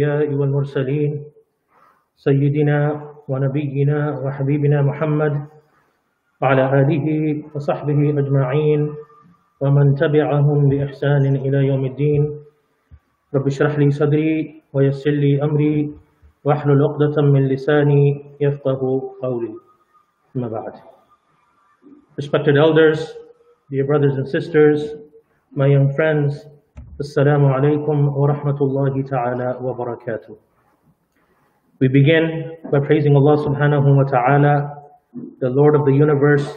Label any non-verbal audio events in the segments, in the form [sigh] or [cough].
الأنبياء والمرسلين سيدنا ونبينا وحبيبنا محمد وعلى آله وصحبه أجمعين ومن تبعهم بإحسان إلى يوم الدين. رب اشرح لي صدري ويسر لي أمري واحلل عقدة من لساني يفقه قولي. أما بعد. Respected elders, dear brothers and sisters, my young friends, We begin by praising Allah subhanahu wa ta'ala, the Lord of the universe,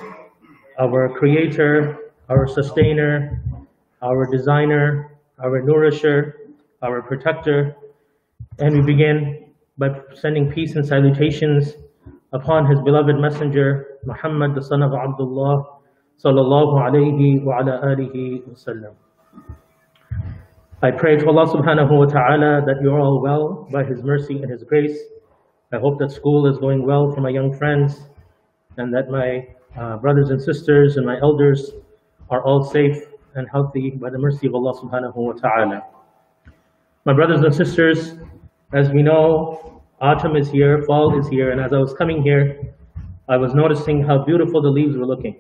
our creator, our sustainer, our designer, our nourisher, our protector. And we begin by sending peace and salutations upon his beloved messenger, Muhammad, the son of Abdullah, sallallahu alayhi wa ala alihi wa sallam. I pray to Allah subhanahu wa ta'ala that you're all well by His mercy and His grace. I hope that school is going well for my young friends and that my uh, brothers and sisters and my elders are all safe and healthy by the mercy of Allah subhanahu wa ta'ala. My brothers and sisters, as we know, autumn is here, fall is here, and as I was coming here, I was noticing how beautiful the leaves were looking.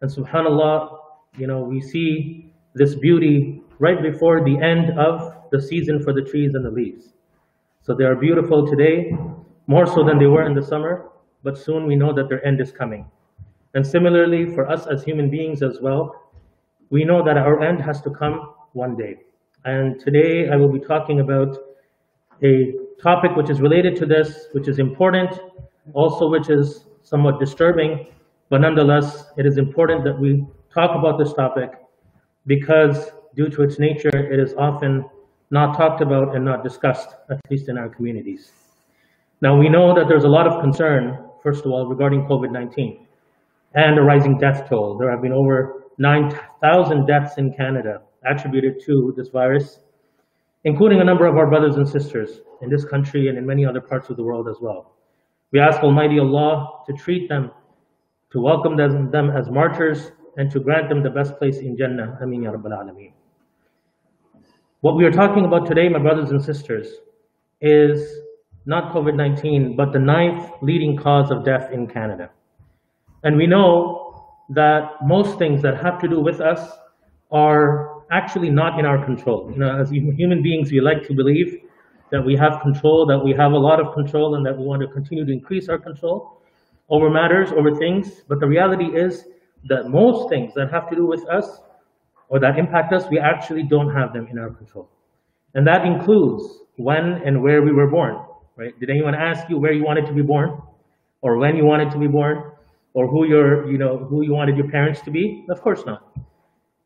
And subhanAllah, you know, we see this beauty right before the end of the season for the trees and the leaves. So they are beautiful today, more so than they were in the summer, but soon we know that their end is coming. And similarly, for us as human beings as well, we know that our end has to come one day. And today I will be talking about a topic which is related to this, which is important, also which is somewhat disturbing, but nonetheless, it is important that we talk about this topic because due to its nature, it is often not talked about and not discussed, at least in our communities. Now, we know that there's a lot of concern, first of all, regarding COVID-19 and the rising death toll. There have been over 9,000 deaths in Canada attributed to this virus, including a number of our brothers and sisters in this country and in many other parts of the world as well. We ask Almighty Allah to treat them, to welcome them, them as martyrs, and to grant them the best place in Jannah. Ameen Ya Rabbal Alameen. What we are talking about today, my brothers and sisters, is not COVID-19, but the ninth leading cause of death in Canada. And we know that most things that have to do with us are actually not in our control. You know, as human beings, we like to believe that we have control, that we have a lot of control, and that we want to continue to increase our control over matters, over things. But the reality is that most things that have to do with us or that impact us, we actually don't have them in our control. And that includes when and where we were born, right? Did anyone ask you where you wanted to be born? Or when you wanted to be born? Or who your, you know, who you wanted your parents to be? Of course not.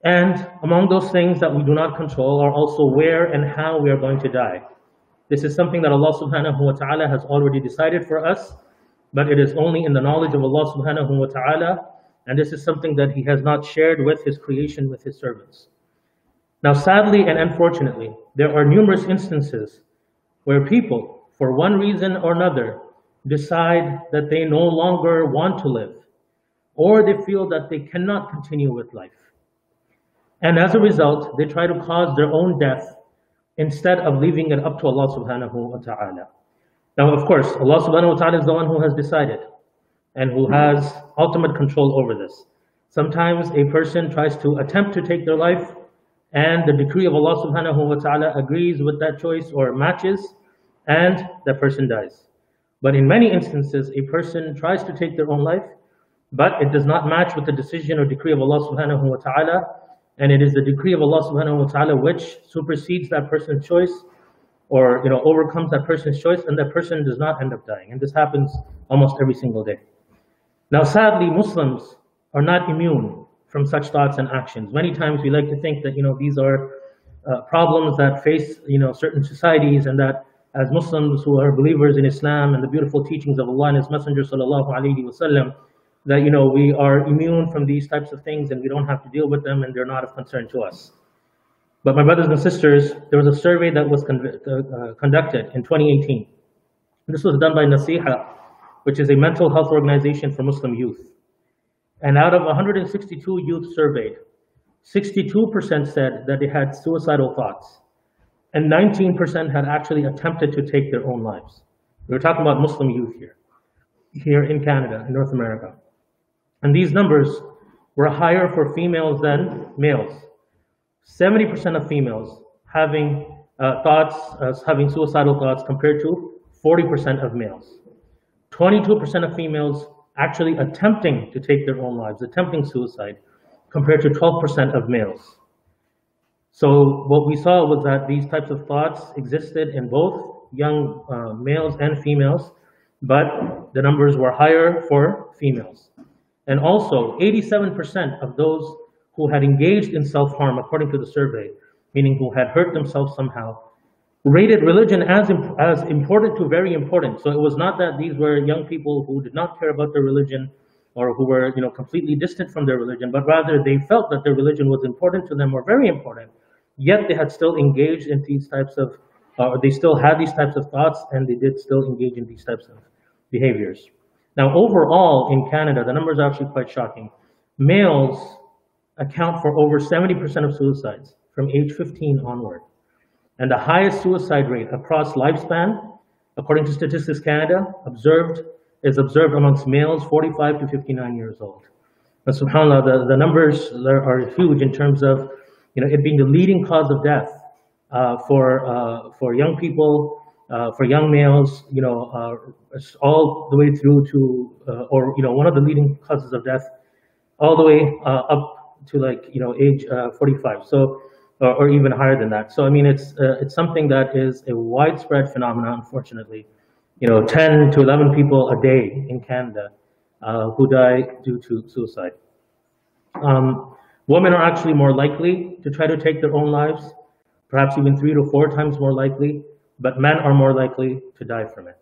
And among those things that we do not control are also where and how we are going to die. This is something that Allah subhanahu wa ta'ala has already decided for us, but it is only in the knowledge of Allah subhanahu wa ta'ala and this is something that he has not shared with his creation, with his servants. Now, sadly and unfortunately, there are numerous instances where people, for one reason or another, decide that they no longer want to live, or they feel that they cannot continue with life. And as a result, they try to cause their own death instead of leaving it up to Allah subhanahu wa ta'ala. Now, of course, Allah subhanahu wa ta'ala is the one who has decided and who has ultimate control over this. Sometimes a person tries to attempt to take their life and the decree of Allah subhanahu wa ta'ala agrees with that choice or matches and that person dies. But in many instances, a person tries to take their own life, but it does not match with the decision or decree of Allah subhanahu wa ta'ala, and it is the decree of Allah subhanahu wa ta'ala which supersedes that person's choice or you know overcomes that person's choice and that person does not end up dying. And this happens almost every single day. Now, sadly, Muslims are not immune from such thoughts and actions. Many times we like to think that, you know, these are uh, problems that face, you know, certain societies and that as Muslims who are believers in Islam and the beautiful teachings of Allah and His Messenger sallallahu alaihi wasallam, that, you know, we are immune from these types of things and we don't have to deal with them and they're not of concern to us. But my brothers and sisters, there was a survey that was con uh, conducted in 2018. This was done by Naseeha, which is a mental health organization for Muslim youth. And out of 162 youth surveyed, 62% said that they had suicidal thoughts. and 19% had actually attempted to take their own lives. We're talking about Muslim youth here, here in Canada, in North America. And these numbers were higher for females than males. 70% of females having uh, thoughts, uh, having suicidal thoughts compared to 40% of males. 22% of females actually attempting to take their own lives, attempting suicide, compared to 12% of males. So what we saw was that these types of thoughts existed in both young uh, males and females, but the numbers were higher for females. And also, 87% of those who had engaged in self-harm, according to the survey, meaning who had hurt themselves somehow, rated religion as, imp as important to very important. So it was not that these were young people who did not care about their religion or who were you know, completely distant from their religion, but rather they felt that their religion was important to them or very important, yet they had still engaged in these types of, uh, they still had these types of thoughts and they did still engage in these types of behaviors. Now overall in Canada, the numbers are actually quite shocking. Males account for over 70% of suicides from age 15 onward. And the highest suicide rate across lifespan, according to Statistics Canada, observed is observed amongst males 45 to 59 years old. And subhanAllah, the, the numbers are huge in terms of you know, it being the leading cause of death uh, for, uh, for young people, uh, for young males, you know, uh, all the way through to, uh, or, you know, one of the leading causes of death all the way uh, up to like, you know, age 45. So or, or even higher than that. So I mean, it's uh, it's something that is a widespread phenomenon, unfortunately. You know, 10 to 11 people a day in Canada uh, who die due to suicide. Um, women are actually more likely to try to take their own lives, perhaps even three to four times more likely, but men are more likely to die from it.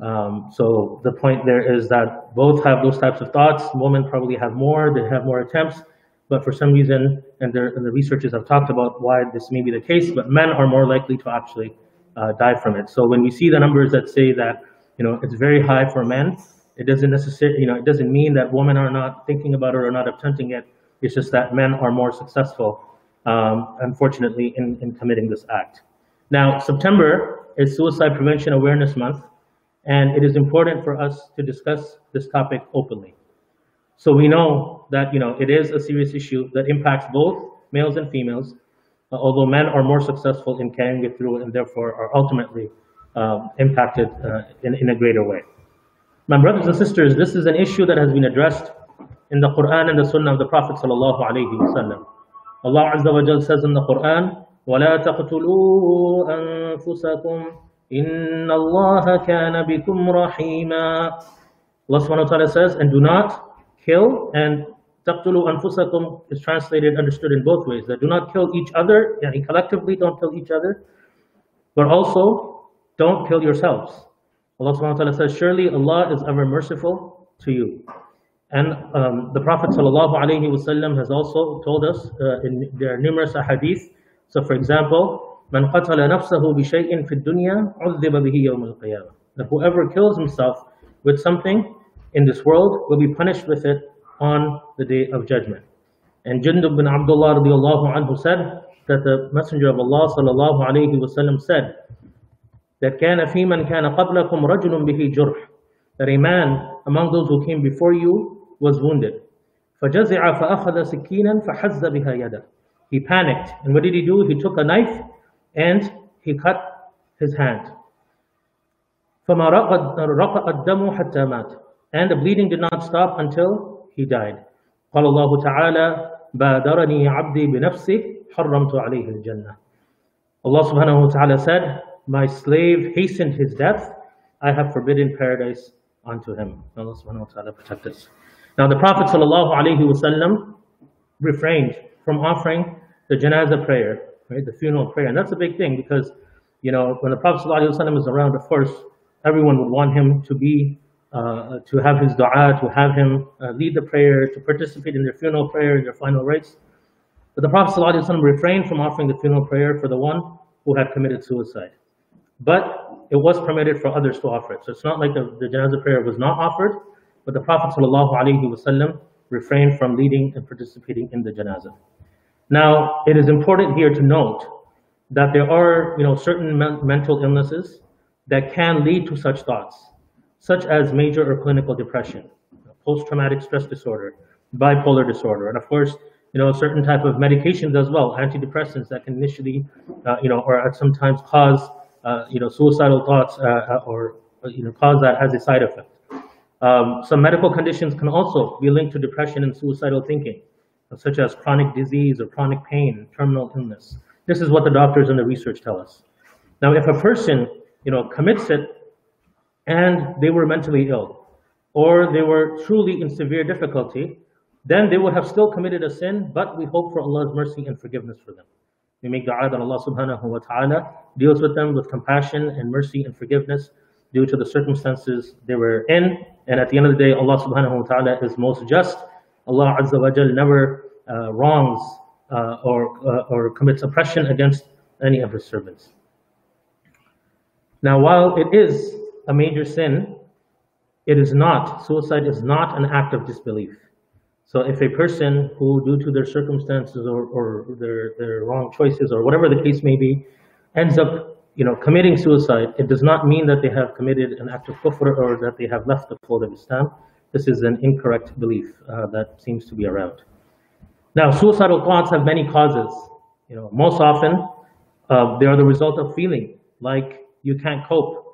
Um, so the point there is that both have those types of thoughts. Women probably have more, they have more attempts, but for some reason, and, there, and the researchers have talked about why this may be the case, but men are more likely to actually uh, die from it. So when we see the numbers that say that, you know, it's very high for men, it doesn't necessarily, you know, it doesn't mean that women are not thinking about it or not attempting it. It's just that men are more successful, um, unfortunately, in, in committing this act. Now, September is Suicide Prevention Awareness Month, and it is important for us to discuss this topic openly. So we know that you know it is a serious issue that impacts both males and females, uh, although men are more successful in carrying it through and therefore are ultimately um, impacted uh, in, in a greater way. My brothers and sisters, this is an issue that has been addressed in the Quran and the Sunnah of the Prophet sallallahu alaihi wasallam. Allah Azza wa Jal says in the Quran, وَلَا تَقْتُلُوا أَنفُسَكُمْ إِنَّ اللَّهَ كَانَ بِكُمْ رَحِيمًا Allah subhanahu wa ta'ala says, and do not kill and taqtulu anfusakum is translated, understood in both ways. That do not kill each other, yani collectively don't kill each other, but also don't kill yourselves. Allah subhanahu wa ta'ala says, surely Allah is ever merciful to you. And um, the Prophet wasallam has also told us uh, in there are numerous ahadith. So for example, man nafsahu bi shay'in fi dunya udhiba bihi yawm al-qiyamah. That whoever kills himself with something in this world will be punished with it on the day of judgment. And Jundub bin Abdullah radiallahu anhu said that the Messenger of Allah sallallahu alayhi wasallam said that كان في من كان قبلكم رجل به جرح that a man among those who came before you was wounded. فجزع فأخذ سكينا فحز بها يده. He panicked and what did he do? He took a knife and he cut his hand. فما رقى الدم حتى مات and the bleeding did not stop until he died. قال الله تعالى بادرني عبدي بنفسه حرمت عليه الجنة. Allah subhanahu wa ta'ala said, My slave hastened his death, I have forbidden paradise unto him. Allah subhanahu wa ta'ala protect us. Now the Prophet sallallahu alayhi wasallam refrained from offering the janazah prayer, right, the funeral prayer. And that's a big thing because, you know, when the Prophet sallallahu alayhi wasallam is around, of course, everyone would want him to be uh, to have his dua, to have him uh, lead the prayer, to participate in their funeral prayer, their final rites. But the Prophet ﷺ refrained from offering the funeral prayer for the one who had committed suicide. But it was permitted for others to offer it. So it's not like the, the janazah prayer was not offered, but the Prophet ﷺ refrained from leading and participating in the janazah. Now, it is important here to note that there are, you know, certain men- mental illnesses that can lead to such thoughts, such as major or clinical depression, post-traumatic stress disorder, bipolar disorder, and of course, you know, certain type of medications as well, antidepressants that can initially, uh, you know, or sometimes cause, uh, you know, suicidal thoughts uh, uh or, uh, you know, cause that as a side effect. Um, some medical conditions can also be linked to depression and suicidal thinking, such as chronic disease or chronic pain, terminal illness. This is what the doctors and the research tell us. Now, if a person, you know, commits it and they were mentally ill, or they were truly in severe difficulty, then they would have still committed a sin, but we hope for Allah's mercy and forgiveness for them. We make dua that Allah subhanahu wa ta'ala deals with them with compassion and mercy and forgiveness due to the circumstances they were in. And at the end of the day, Allah subhanahu wa ta'ala is most just. Allah azza wa jal never uh, wrongs uh, or, uh, or commits oppression against any of his servants. Now, while it is a major sin, it is not, suicide is not an act of disbelief. So if a person who, due to their circumstances or, or their, their wrong choices or whatever the case may be, ends up you know, committing suicide, it does not mean that they have committed an act of kufr or that they have left the fold of Islam. This is an incorrect belief uh, that seems to be around. Now, suicidal thoughts have many causes. You know, most often, uh, they are the result of feeling like you can't cope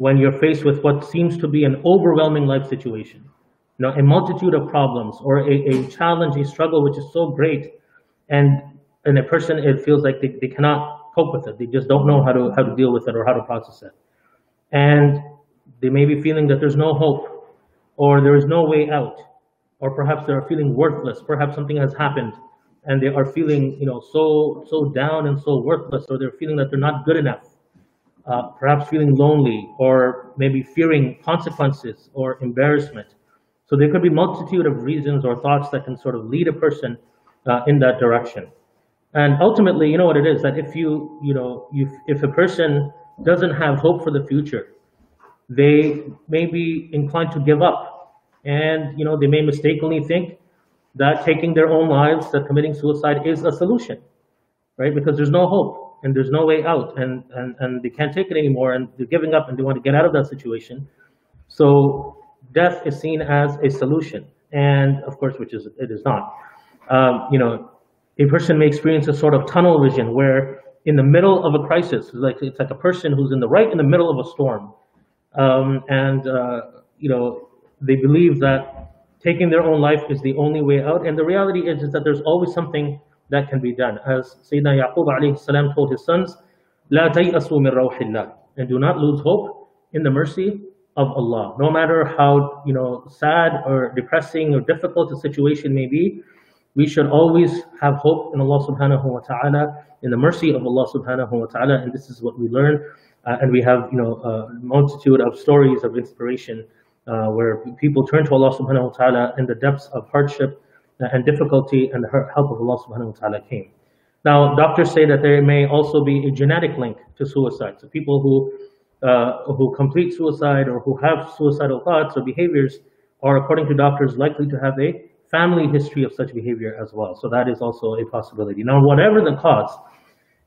when you're faced with what seems to be an overwhelming life situation you know, a multitude of problems or a, a challenge, a struggle which is so great, and and a person it feels like they, they cannot cope with it. They just don't know how to how to deal with it or how to process it. And they may be feeling that there's no hope or there is no way out, or perhaps they are feeling worthless, perhaps something has happened and they are feeling you know so so down and so worthless, or they're feeling that they're not good enough. Uh, perhaps feeling lonely or maybe fearing consequences or embarrassment so there could be multitude of reasons or thoughts that can sort of lead a person uh, in that direction. And ultimately, you know what it is that if you, you know, you, if a person doesn't have hope for the future, they may be inclined to give up, and you know they may mistakenly think that taking their own lives, that committing suicide is a solution, right? Because there's no hope and there's no way out, and and and they can't take it anymore, and they're giving up, and they want to get out of that situation. So death is seen as a solution, and of course, which is it is not. Um, you know, a person may experience a sort of tunnel vision where, in the middle of a crisis, like it's like a person who's in the right in the middle of a storm, um, and uh, you know they believe that taking their own life is the only way out. And the reality is, is that there's always something that can be done. As Sayyidina Yaqub alayhi salam told his sons, La tay'asu min rawhillah. And do not lose hope in the mercy of Allah. No matter how you know sad or depressing or difficult the situation may be, we should always have hope in Allah subhanahu wa ta'ala, in the mercy of Allah subhanahu wa ta'ala. And this is what we learn. Uh, and we have you know a multitude of stories of inspiration uh, where people turn to Allah subhanahu wa ta'ala in the depths of hardship and difficulty and the help of Allah subhanahu wa ta'ala came. Now, doctors say that there may also be a genetic link to suicide. So people who uh, who complete suicide or who have suicidal thoughts or behaviors are, according to doctors, likely to have a family history of such behavior as well. So that is also a possibility. Now, whatever the cause,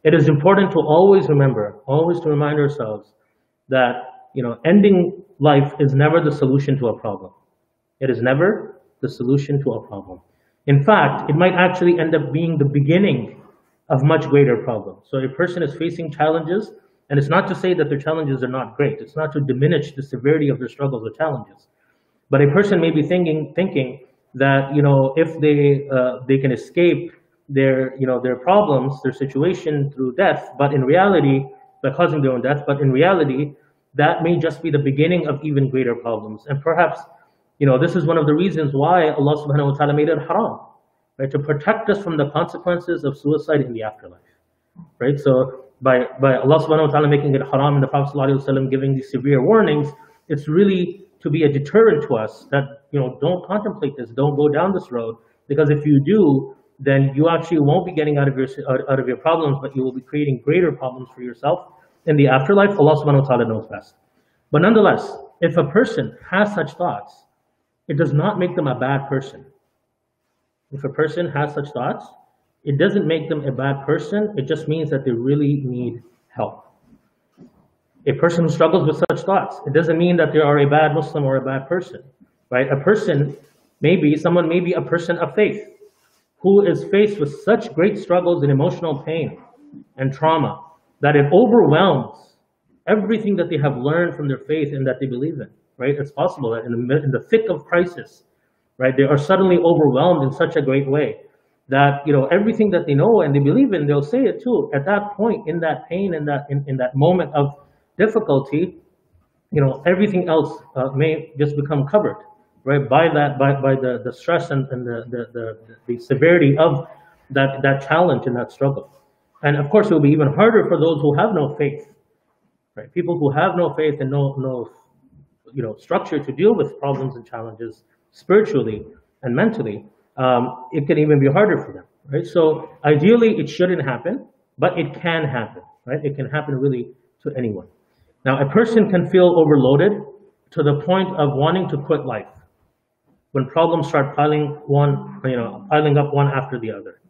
it is important to always remember, always to remind ourselves that you know ending life is never the solution to a problem. It is never the solution to a problem. In fact, it might actually end up being the beginning of much greater problems. So a person is facing challenges and it's not to say that their challenges are not great. It's not to diminish the severity of their struggles or challenges. But a person may be thinking thinking that you know if they uh, they can escape their you know their problems, their situation through death, but in reality, by causing their own death, but in reality, that may just be the beginning of even greater problems. And perhaps, you know, this is one of the reasons why Allah subhanahu wa ta'ala made it haram, right? To protect us from the consequences of suicide in the afterlife. Right? So by, by Allah subhanahu wa ta'ala making it haram and the Prophet ﷺ giving these severe warnings, it's really to be a deterrent to us that, you know, don't contemplate this, don't go down this road, because if you do, then you actually won't be getting out of your, out of your problems, but you will be creating greater problems for yourself in the afterlife. Allah subhanahu wa ta'ala knows best. But nonetheless, if a person has such thoughts, it does not make them a bad person. If a person has such thoughts, it doesn't make them a bad person. It just means that they really need help. A person who struggles with such thoughts, it doesn't mean that they are a bad Muslim or a bad person, right? A person, maybe someone may be a person of faith who is faced with such great struggles and emotional pain and trauma that it overwhelms everything that they have learned from their faith and that they believe in, right? It's possible that in the, in the thick of crisis, right, they are suddenly overwhelmed in such a great way that, you know, everything that they know and they believe in, they'll say it too. At that point, in that pain, in that, in, in that moment of difficulty, you know, everything else uh, may just become covered, right, by that, by, by the, the stress and, and the, the, the, the severity of that, that challenge and that struggle. And of course, it will be even harder for those who have no faith, right? People who have no faith and no, no you know, structure to deal with problems and challenges spiritually and mentally, um, it can even be harder for them, right? So ideally, it shouldn't happen, but it can happen, right? It can happen really to anyone. Now, a person can feel overloaded to the point of wanting to quit life when problems start piling one, you know, piling up one after the other.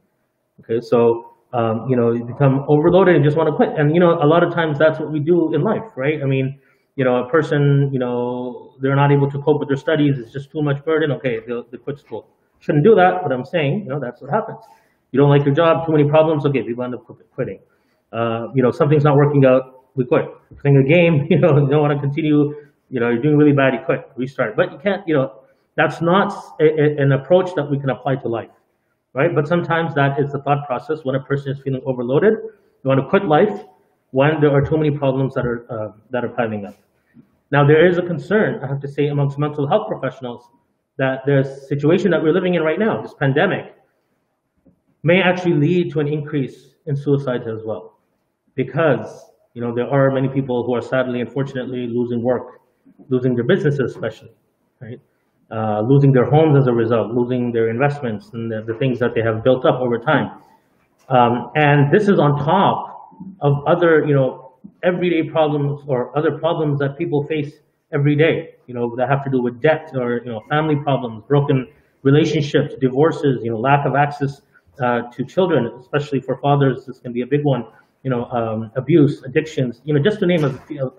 Okay, so um, you know, you become overloaded and just want to quit. And you know, a lot of times that's what we do in life, right? I mean, you know, a person, you know, they're not able to cope with their studies. It's just too much burden. Okay, they'll, they quit school. Shouldn't do that, but I'm saying, you know, that's what happens. You don't like your job, too many problems. Okay, people end up quitting. Uh, you know, something's not working out. We quit. Playing a game. [laughs] You know, you don't want to continue. You know, you're doing really bad. You quit. Restart. But you can't. You know, that's not a, a, an approach that we can apply to life right? But sometimes that is the thought process when a person is feeling overloaded. You want to quit life when there are too many problems that are uh, that are piling up. Now there is a concern, I have to say, amongst mental health professionals that the situation that we're living in right now, this pandemic, may actually lead to an increase in suicides as well, because you know there are many people who are sadly, unfortunately, losing work, losing their businesses, especially, right? uh, losing their homes as a result, losing their investments and the, the things that they have built up over time. Um, and this is on top of other, you know, everyday problems or other problems that people face every day, you know, that have to do with debt or, you know, family problems, broken relationships, divorces, you know, lack of access uh, to children, especially for fathers, this can be a big one, you know, um, abuse, addictions, you know, just to name a,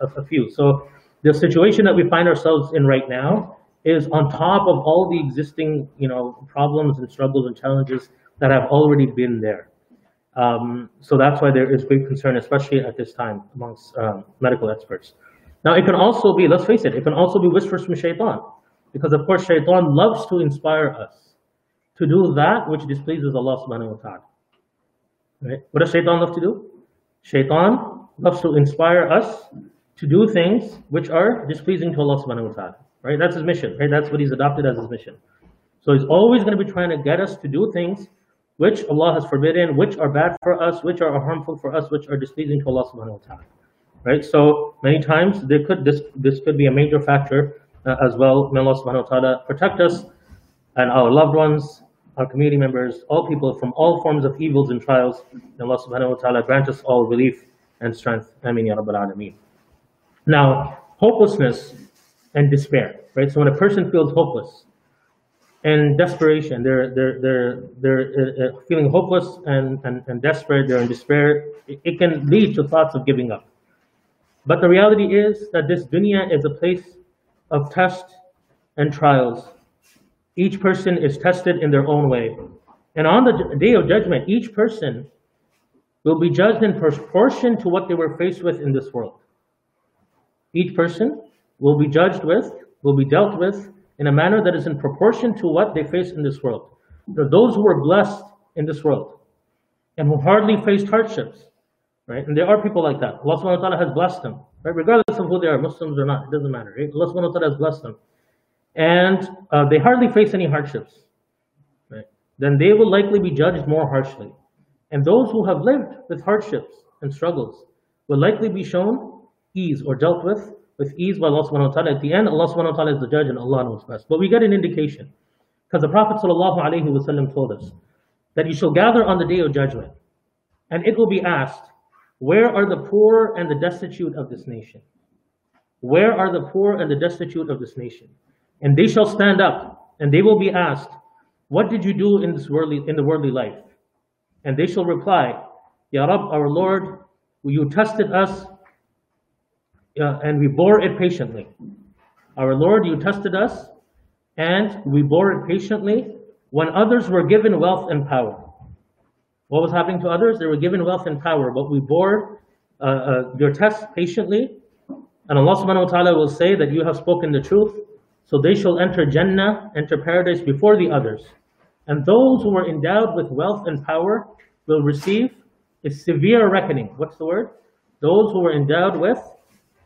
a, a few. So the situation that we find ourselves in right now is on top of all the existing, you know, problems and struggles and challenges that have already been there. Um, so that's why there is great concern, especially at this time amongst um, medical experts. Now, it can also be, let's face it, it can also be whispers from shaitan. Because of course, shaitan loves to inspire us to do that which displeases Allah subhanahu wa ta'ala. Right? What does shaitan love to do? Shaitan loves to inspire us to do things which are displeasing to Allah subhanahu wa ta'ala right? That's his mission, right? That's what he's adopted as his mission. So he's always going to be trying to get us to do things which Allah has forbidden, which are bad for us, which are harmful for us, which are displeasing to Allah subhanahu wa ta'ala. Right? So many times there could this this could be a major factor uh, as well. May Allah subhanahu wa ta'ala protect us and our loved ones, our community members, all people from all forms of evils and trials. May Allah subhanahu wa ta'ala grant us all relief and strength. Ameen ya Rabbal Alameen. Now, hopelessness and despair, right? So when a person feels hopeless and desperation, they're they're they're they're uh, uh, feeling hopeless and, and and desperate, they're in despair. It, it can lead to thoughts of giving up. But the reality is that this dunya is a place of test and trials. Each person is tested in their own way. And on the day of judgment, each person will be judged in proportion to what they were faced with in this world. Each person will be judged with, will be dealt with in a manner that is in proportion to what they face in this world. There are those who are blessed in this world and who hardly faced hardships, right? And there are people like that. Allah subhanahu wa ta'ala has blessed them, right? Regardless of who they are, Muslims or not, it doesn't matter, right? Allah subhanahu wa ta'ala has blessed them. And uh, they hardly face any hardships, right? Then they will likely be judged more harshly. And those who have lived with hardships and struggles will likely be shown ease or dealt with with ease by Allah subhanahu wa ta'ala. At the end, Allah subhanahu wa ta'ala is the judge and Allah knows best. But we get an indication. Because the Prophet wa told us that you shall gather on the day of judgment and it will be asked, where are the poor and the destitute of this nation? Where are the poor and the destitute of this nation? And they shall stand up and they will be asked, what did you do in this worldly in the worldly life? And they shall reply, Ya Rab, our Lord, you tested us uh, and we bore it patiently. Our Lord, you tested us and we bore it patiently when others were given wealth and power. What was happening to others? They were given wealth and power, but we bore uh, uh, your test patiently. And Allah subhanahu wa ta'ala will say that you have spoken the truth. So they shall enter Jannah, enter paradise before the others. And those who were endowed with wealth and power will receive a severe reckoning. What's the word? Those who were endowed with,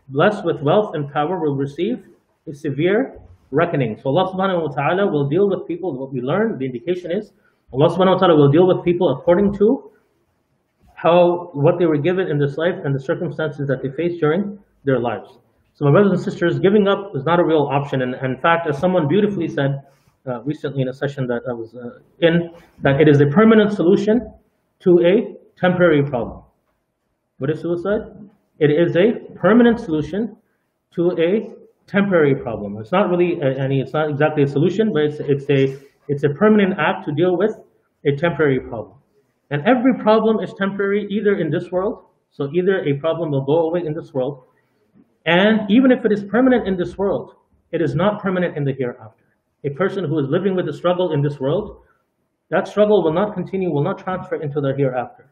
blessed with wealth and power will receive a severe reckoning. So Allah subhanahu wa ta'ala will deal with people, what we learn, the indication is, Allah subhanahu wa ta'ala will deal with people according to how, what they were given in this life and the circumstances that they faced during their lives. So my brothers and sisters, giving up is not a real option. And, and in fact, as someone beautifully said uh, recently in a session that I was uh, in, that it is a permanent solution to a temporary problem. What is suicide? It is a permanent solution to a temporary problem. It's not really any, it's not exactly a solution, but it's, it's, a, it's a permanent act to deal with a temporary problem. And every problem is temporary either in this world, so either a problem will go away in this world, and even if it is permanent in this world, it is not permanent in the hereafter. A person who is living with a struggle in this world, that struggle will not continue, will not transfer into the hereafter.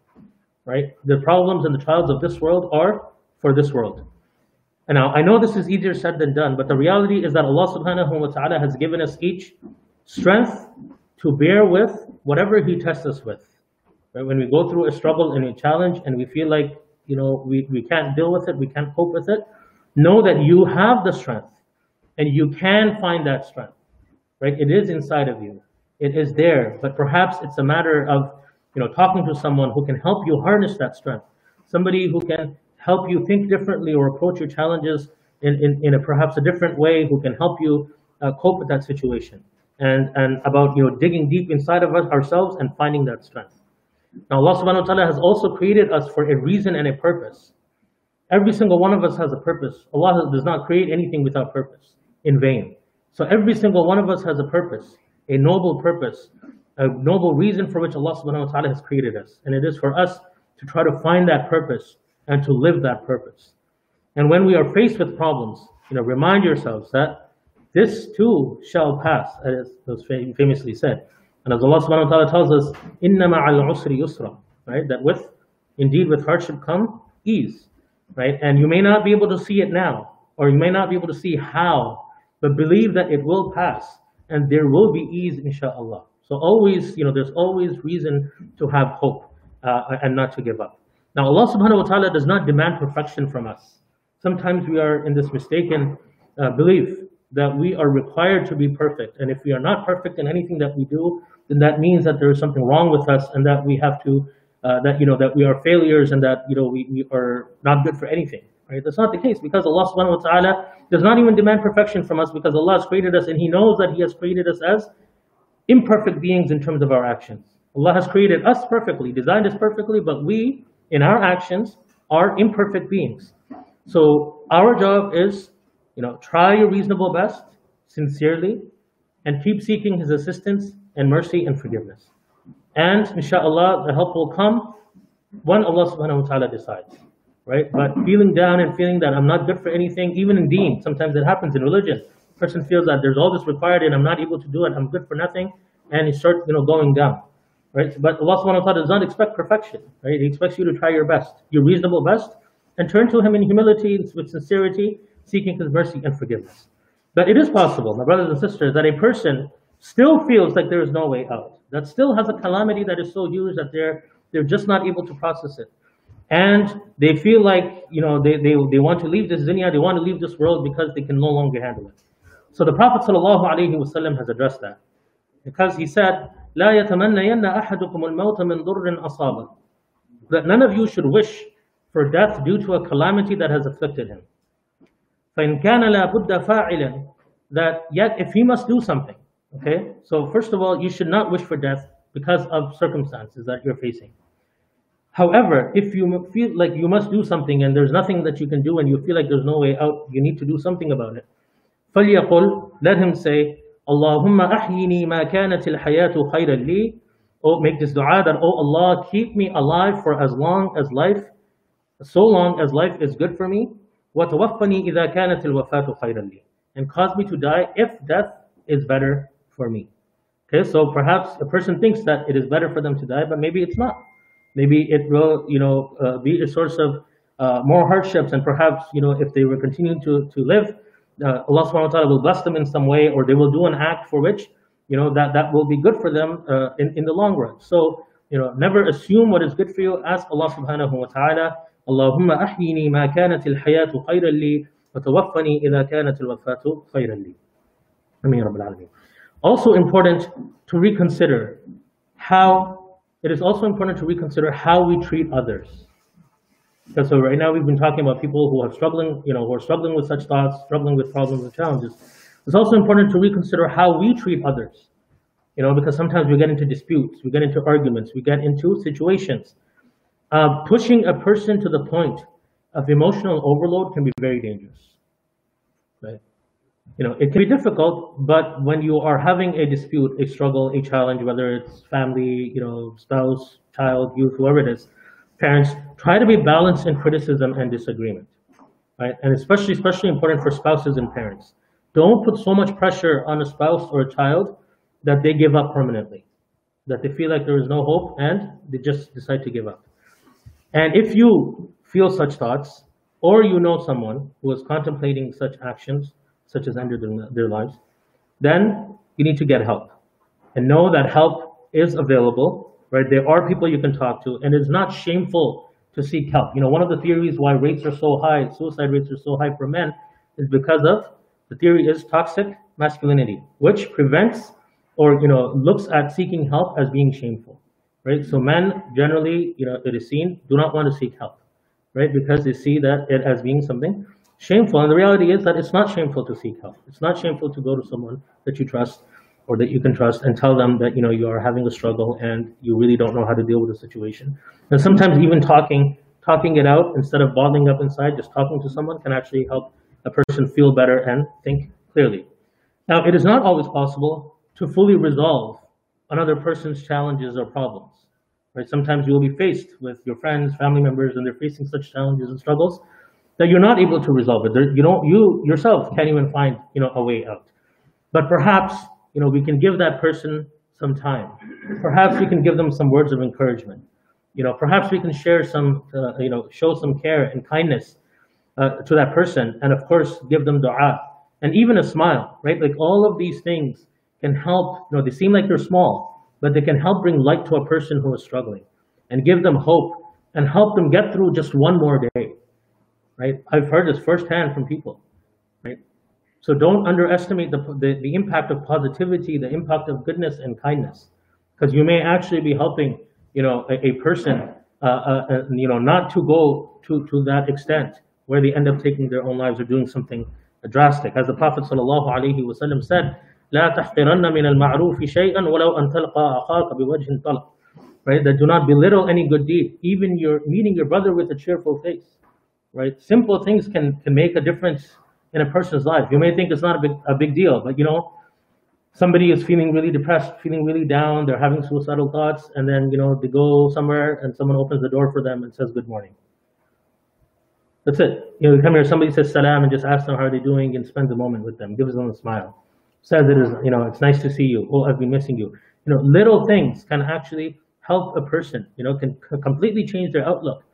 Right? The problems and the trials of this world are for this world. And now I know this is easier said than done, but the reality is that Allah subhanahu wa ta'ala has given us each strength to bear with whatever He tests us with. Right? When we go through a struggle and a challenge and we feel like you know we, we can't deal with it, we can't cope with it, Know that you have the strength and you can find that strength, right? It is inside of you. It is there, but perhaps it's a matter of, you know, talking to someone who can help you harness that strength. Somebody who can help you think differently or approach your challenges in, in, in a perhaps a different way, who can help you uh, cope with that situation. And, and about, you know, digging deep inside of us ourselves and finding that strength. Now, Allah subhanahu wa ta'ala has also created us for a reason and a purpose. Every single one of us has a purpose. Allah does not create anything without purpose, in vain. So every single one of us has a purpose, a noble purpose, a noble reason for which Allah subhanahu wa ta'ala has created us. And it is for us to try to find that purpose and to live that purpose. And when we are faced with problems, you know, remind yourselves that this too shall pass, as was famously said. And as Allah subhanahu wa ta'ala tells us, Inna ma'al usri yusra, right? That with, indeed with hardship come ease right? And you may not be able to see it now, or you may not be able to see how, but believe that it will pass and there will be ease, inshallah. So always, you know, there's always reason to have hope uh, and not to give up. Now, Allah subhanahu wa ta'ala does not demand perfection from us. Sometimes we are in this mistaken uh, belief that we are required to be perfect. And if we are not perfect in anything that we do, then that means that there is something wrong with us and that we have to uh, that you know that we are failures and that you know we, we are not good for anything. Right? That's not the case because Allah subhanahu wa ta'ala does not even demand perfection from us because Allah has created us and He knows that He has created us as imperfect beings in terms of our actions. Allah has created us perfectly, designed us perfectly, but we, in our actions, are imperfect beings. So our job is, you know, try your reasonable best, sincerely, and keep seeking His assistance and mercy and forgiveness. And inshallah, the help will come when Allah subhanahu wa ta'ala decides. Right? But feeling down and feeling that I'm not good for anything, even in deen, sometimes it happens in religion. person feels that there's all this required and I'm not able to do it, I'm good for nothing, and he starts you know going down. Right? But Allah subhanahu wa ta'ala does not expect perfection. Right? He expects you to try your best, your reasonable best, and turn to him in humility, with sincerity, seeking his mercy and forgiveness. But it is possible, my brothers and sisters, that a person still feels like there is no way out, that still has a calamity that is so huge that they're they're just not able to process it. And they feel like, you know, they, they, they want to leave this dunya, they want to leave this world because they can no longer handle it. So the Prophet ﷺ has addressed that. Because he said, لا يتمنين أحدكم الموت من ضر أصابه. That none of you should wish for death due to a calamity that has afflicted him. فإن كان لا بد فاعلا. That yet if he must do something, Okay, so first of all, you should not wish for death because of circumstances that you're facing. However, if you feel like you must do something and there's nothing that you can do and you feel like there's no way out, you need to do something about it. فَلْيَقُلْ Let him say, اللهم أحيني ما كانت الحياة خيرا لي oh, make this dua that, oh Allah, keep me alive for as long as life, so long as life is good for me. وَتَوَفَّنِي إِذَا كَانَتِ الْوَفَاةُ خَيْرًا لِي And cause me to die if death is better for me. Okay, so perhaps a person thinks that it is better for them to die, but maybe it's not. Maybe it will, you know, uh, be a source of uh, more hardships, and perhaps, you know, if they were continuing to, to live, uh, Allah subhanahu wa ta'ala will bless them in some way or they will do an act for which you know that that will be good for them uh, in, in the long run. So you know never assume what is good for you. Ask Allah subhanahu wa ta'ala Allahumma ahyini ma kanat al-hayatu khayran wa tawaffani idha kanat al-wafatu khayran li. Also important to reconsider how it is also important to reconsider how we treat others. Because so right now we've been talking about people who are struggling, you know, who are struggling with such thoughts, struggling with problems and challenges. It's also important to reconsider how we treat others. You know, because sometimes we get into disputes, we get into arguments, we get into situations. Uh, pushing a person to the point of emotional overload can be very dangerous. Right? You know, it can be difficult, but when you are having a dispute, a struggle, a challenge, whether it's family, you know, spouse, child, youth, whoever it is, parents, try to be balanced in criticism and disagreement. Right? And especially, especially important for spouses and parents. Don't put so much pressure on a spouse or a child that they give up permanently, that they feel like there is no hope and they just decide to give up. And if you feel such thoughts, or you know someone who is contemplating such actions, such as ending their, their lives, then you need to get help. And know that help is available, right? There are people you can talk to, and it's not shameful to seek help. You know, one of the theories why rates are so high, suicide rates are so high for men, is because of the theory is toxic masculinity, which prevents or you know looks at seeking help as being shameful, right? So men generally, you know, it is seen do not want to seek help, right? Because they see that it as being something shameful, and the reality is that it's not shameful to seek help. It's not shameful to go to someone that you trust or that you can trust and tell them that you know you are having a struggle and you really don't know how to deal with the situation. And sometimes even talking talking it out instead of bottling up inside, just talking to someone can actually help a person feel better and think clearly. Now, it is not always possible to fully resolve another person's challenges or problems. Right? Sometimes you will be faced with your friends, family members, and they're facing such challenges and struggles that you're not able to resolve it. There, you know, you yourself can't even find you know a way out. But perhaps you know we can give that person some time. Perhaps we can give them some words of encouragement. You know, perhaps we can share some, uh, you know, show some care and kindness uh, to that person, and of course, give them du'a and even a smile, right? Like all of these things can help. You know, they seem like they're small, but they can help bring light to a person who is struggling, and give them hope and help them get through just one more day, right? I've heard this firsthand from people, right? So don't underestimate the, the, the impact of positivity, the impact of goodness and kindness, because you may actually be helping, you know, a, a person, uh, uh, uh, you know, not to go to, to that extent, where they end up taking their own lives or doing something drastic. As the Prophet ﷺ said, لا تحقرن من المعروف شيئا ولو أن تلقى أخاك بوجه طلق. Right? That do not belittle any good deed, even your meeting your brother with a cheerful face. Right? Simple things can, can make a difference in a person's life. You may think it's not a big, a big deal, but you know, somebody is feeling really depressed, feeling really down, they're having suicidal thoughts, and then you know they go somewhere and someone opens the door for them and says good morning. That's it. You know, you come here, somebody says salam and just ask them how are they're doing and spends a moment with them, gives them a smile. Says it is, you know, it's nice to see you. Oh, I've been missing you. You know, little things can actually help a person, you know, can completely change their outlook.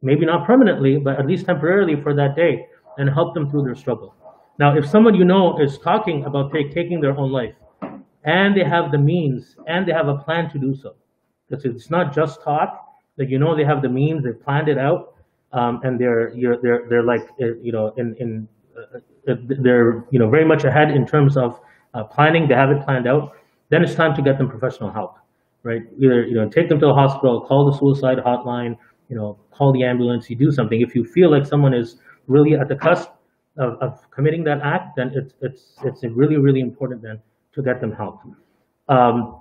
Maybe not permanently, but at least temporarily for that day and help them through their struggle. Now, if someone you know is talking about take, taking their own life and they have the means and they have a plan to do so, because it's not just talk, that you know they have the means, they've planned it out, um, and they're you're, they're they're like uh, you know in in uh, uh, they're you know very much ahead in terms of uh, planning. They have it planned out. Then it's time to get them professional help, right? Either you know take them to the hospital, call the suicide hotline, you know call the ambulance. You do something if you feel like someone is really at the cusp of, of committing that act. Then it's it's it's really really important then to get them help. Um,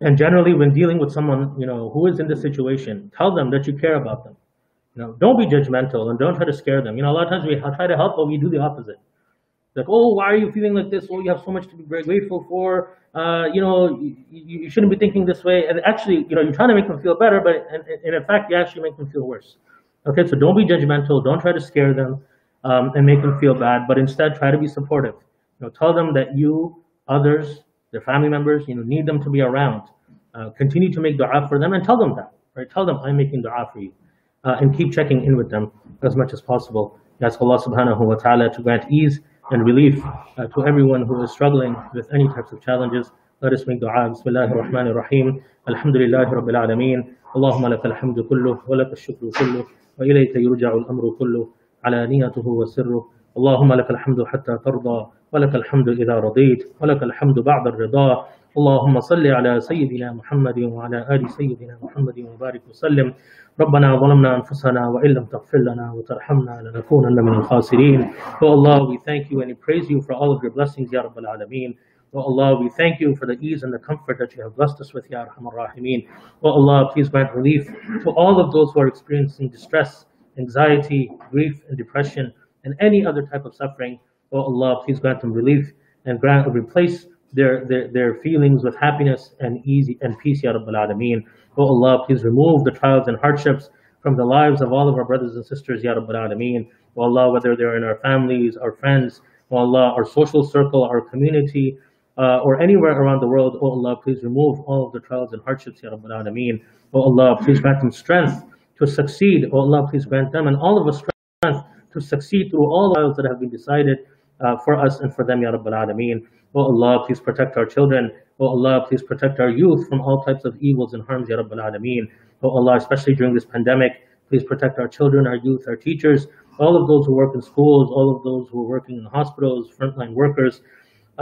and generally, when dealing with someone you know who is in this situation, tell them that you care about them you know, don't be judgmental and don't try to scare them. You know, a lot of times we try to help, but we do the opposite. Like, oh, why are you feeling like this? Oh, you have so much to be grateful for. Uh, you know, you, you shouldn't be thinking this way. And actually, you know, you're trying to make them feel better, but and in fact, you actually make them feel worse. Okay, so don't be judgmental. Don't try to scare them um, and make them feel bad, but instead try to be supportive. You know, tell them that you, others, their family members, you know, need them to be around. Uh, continue to make dua for them and tell them that. Right? Tell them I'm making dua for you, uh, and keep checking in with them as much as possible. Ask Allah Subhanahu wa Taala to grant ease and relief uh, to everyone who is struggling with any types of challenges. Let us make dua. Bismillah ar-Rahman ar-Rahim. Alhamdulillah Rabbil Alameen. اللهم لك الحمد كله ولك الشكر كله وإليك يرجع الأمر كله علانيته وسره. اللهم لك الحمد حتى ترضى ولك الحمد إذا رضيت ولك الحمد بعد الرضا. اللهم صل على سيدنا محمد وعلى آل سيدنا محمد وبارك وسلم. ربنا ظلمنا أنفسنا وإن لم تغفر لنا وترحمنا لنكونن من الخاسرين. Oh Allah, we thank you and we praise you for all of your blessings, Ya Rabbal Alameen. Oh Allah, we thank you for the ease and the comfort that you have blessed us with, Ya Arhamar Rahimeen. Oh Allah, please grant relief to all of those who are experiencing distress, anxiety, grief, and depression, and any other type of suffering. Oh Allah, please grant them relief and grant or replace their, their, their feelings with happiness and easy and peace, Ya Rabbal Alameen. Oh Allah, please remove the trials and hardships from the lives of all of our brothers and sisters, Ya Rabbal Alameen. Oh Allah, whether they're in our families, our friends, oh Allah, our social circle, our community, uh, or anywhere around the world, oh Allah, please remove all of the trials and hardships, Ya Rabbal Alameen. Oh Allah, please grant them strength to succeed. Oh Allah, please grant them and all of us strength to succeed through all the trials that have been decided uh, for us and for them, Ya Rabbal Alameen. Oh Allah, please protect our children. Oh Allah, please protect our youth from all types of evils and harms, Ya Rabbal Alameen. Oh Allah, especially during this pandemic, please protect our children, our youth, our teachers, all of those who work in schools, all of those who are working in hospitals, frontline workers,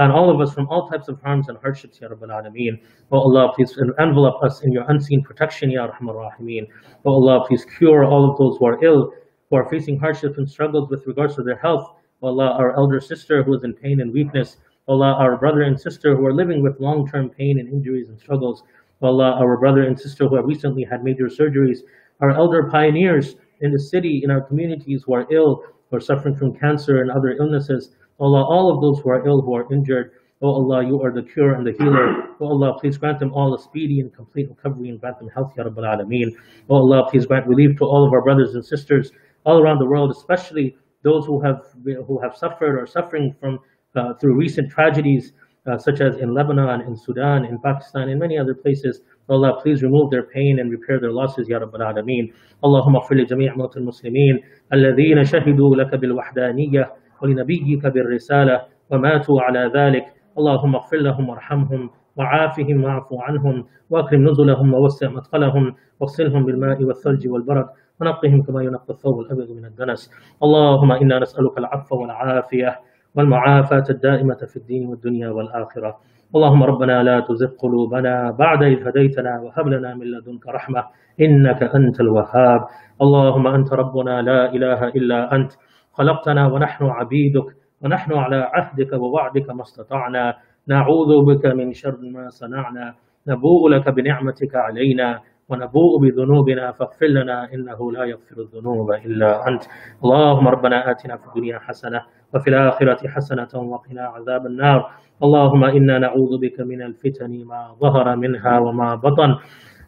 and all of us from all types of harms and hardships, Ya Rabbal Alameen. Oh Allah, please envelop us in your unseen protection, Ya Rahman Rahimeen. Oh Allah, please cure all of those who are ill, who are facing hardships and struggles with regards to their health. Oh Allah, our elder sister who is in pain and weakness. Oh Allah, our brother and sister who are living with long-term pain and injuries and struggles. Oh Allah, our brother and sister who have recently had major surgeries. Our elder pioneers in the city, in our communities who are ill, who are suffering from cancer and other illnesses. Allah, all of those who are ill, who are injured. Oh Allah, you are the cure and the healer. Oh Allah, please grant them all a speedy and complete recovery and grant them health, Ya Rabbal Alameen. Oh Allah, please grant relief to all of our brothers and sisters all around the world, especially those who have who have suffered or suffering from uh, through recent tragedies, uh, such as in Lebanon, in Sudan, in Pakistan, and many other places. Allah, please remove their pain and repair their losses, Ya Rabbal Alameen. اللهم اغفر لجميع موتى المسلمين الذين شهدوا لك بالوحدانية ولنبيك بالرسالة وماتوا على ذلك. اللهم اغفر لهم وارحمهم وعافهم واعف عنهم وأكرم نزلهم ووسع مدخلهم واغسلهم بالماء والثلج والبرد ونقهم كما ينقى الثوب الأبيض من الدنس. اللهم إنا نسألك العفو والعافية والمعافاة الدائمة في الدين والدنيا والآخرة. اللهم ربنا لا تزغ قلوبنا بعد إذ هديتنا وهب لنا من لدنك رحمة إنك أنت الوهاب. اللهم أنت ربنا لا إله إلا أنت خلقتنا ونحن عبيدك ونحن على عهدك ووعدك ما استطعنا. نعوذ بك من شر ما صنعنا. نبوء لك بنعمتك علينا ونبوء بذنوبنا. فاغفر لنا إنه لا يغفر الذنوب إلا أنت. اللهم ربنا آتنا في الدنيا حسنة وفي الآخرة حسنة وقنا عذاب النار. اللهم إنا نعوذ بك من الفتن ما ظهر منها وما بطن.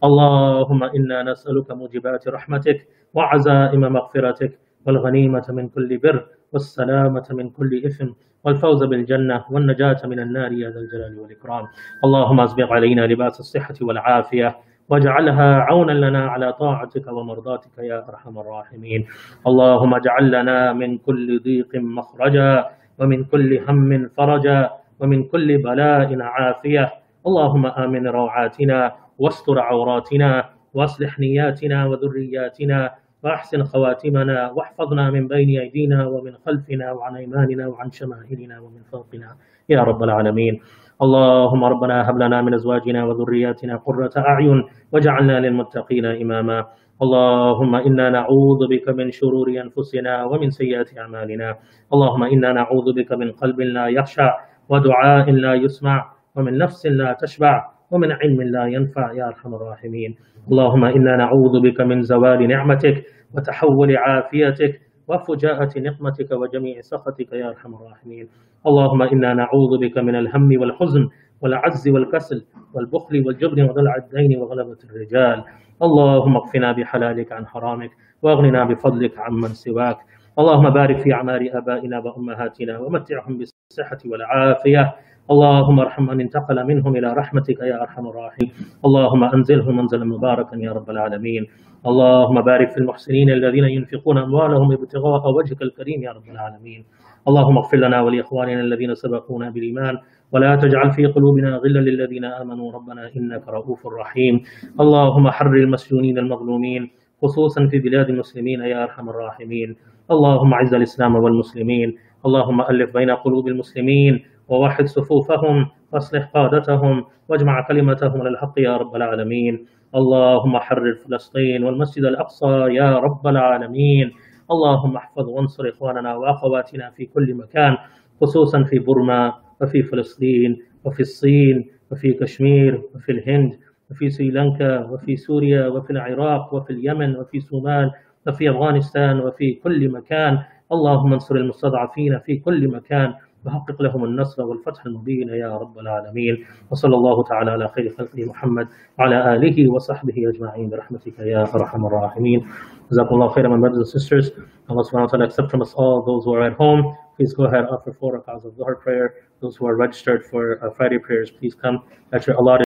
اللهم إنا نسألك موجبات رحمتك وعزائم مغفرتك والغنيمة من كل بر والسلامة من كل إثم والفوز بالجنة والنجاة من النار يا ذا الجلال والإكرام. اللهم أسبغ علينا لباس الصحة والعافية واجعلها عونا لنا على طاعتك ومرضاتك يا أرحم الراحمين. اللهم اجعل لنا من كل ضيق مخرجا ومن كل هم فرجا ومن كل بلاء عافية. اللهم آمن روعاتنا واستر عوراتنا واصلح نياتنا وذرياتنا وأحسن خواتمنا واحفظنا من بين أيدينا ومن خلفنا وعن أيماننا وعن شمائلنا ومن فوقنا. يا رب العالمين. اللهم ربنا هب لنا من أزواجنا وذرياتنا قرة أعين واجعلنا للمتقين إماما. اللهم إنا نعوذ بك من شرور أنفسنا ومن سيئات أعمالنا. اللهم إنا نعوذ بك من قلب لا يخشع ودعاء لا يسمع ومن نفس لا تشبع. ومن علم لا ينفع يا أرحم الراحمين. اللهم إنا نعوذ بك من زوال نعمتك وتحول عافيتك وفجاءة نقمتك وجميع سخطك يا أرحم الراحمين. اللهم إنا نعوذ بك من الهم والحزن والعجز والكسل والبخل والجبن وضلع الدين وغلبة الرجال. اللهم اكفنا بحلالك عن حرامك واغننا بفضلك عمن سواك. اللهم بارك في أعمار آبائنا وأمهاتنا ومتعهم بالصحة والعافية. اللهم ارحم من انتقل منهم إلى رحمتك يا أرحم الراحمين. اللهم أنزله منزلا مباركا يا رب العالمين. اللهم بارك في المحسنين الذين ينفقون أموالهم ابتغاء وجهك الكريم يا رب العالمين. اللهم اغفر لنا ولإخواننا الذين سبقونا بالإيمان. ولا تجعل في قلوبنا غلا للذين آمنوا. ربنا إنك رؤوف رحيم. اللهم حرر المسجونين المظلومين خصوصا في بلاد المسلمين يا أرحم الراحمين. اللهم أعز الإسلام والمسلمين. اللهم ألف بين قلوب المسلمين. ووحد صفوفهم واصلح قادتهم واجمع كلمتهم على الحق يا رب العالمين. اللهم حرر فلسطين والمسجد الأقصى يا رب العالمين. اللهم احفظ وانصر إخواننا وأخواتنا في كل مكان خصوصا في برما وفي فلسطين وفي الصين وفي كشمير وفي الهند وفي سريلانكا وفي سوريا وفي العراق وفي اليمن وفي صومال وفي أفغانستان وفي كل مكان. اللهم انصر المستضعفين في كل مكان. وحقق لهم النصر والفتح المبين يا رب العالمين وصلى الله تعالى على خير خلقه محمد وعلى آله وصحبه أجمعين برحمتك يا أرحم الراحمين جزاكم الله خيرا my brothers and sisters Allah subhanahu wa ta'ala accept from us all those who are at home please go ahead offer four rakahs of Dhuhr prayer those who are registered for uh, Friday prayers please come at your allotted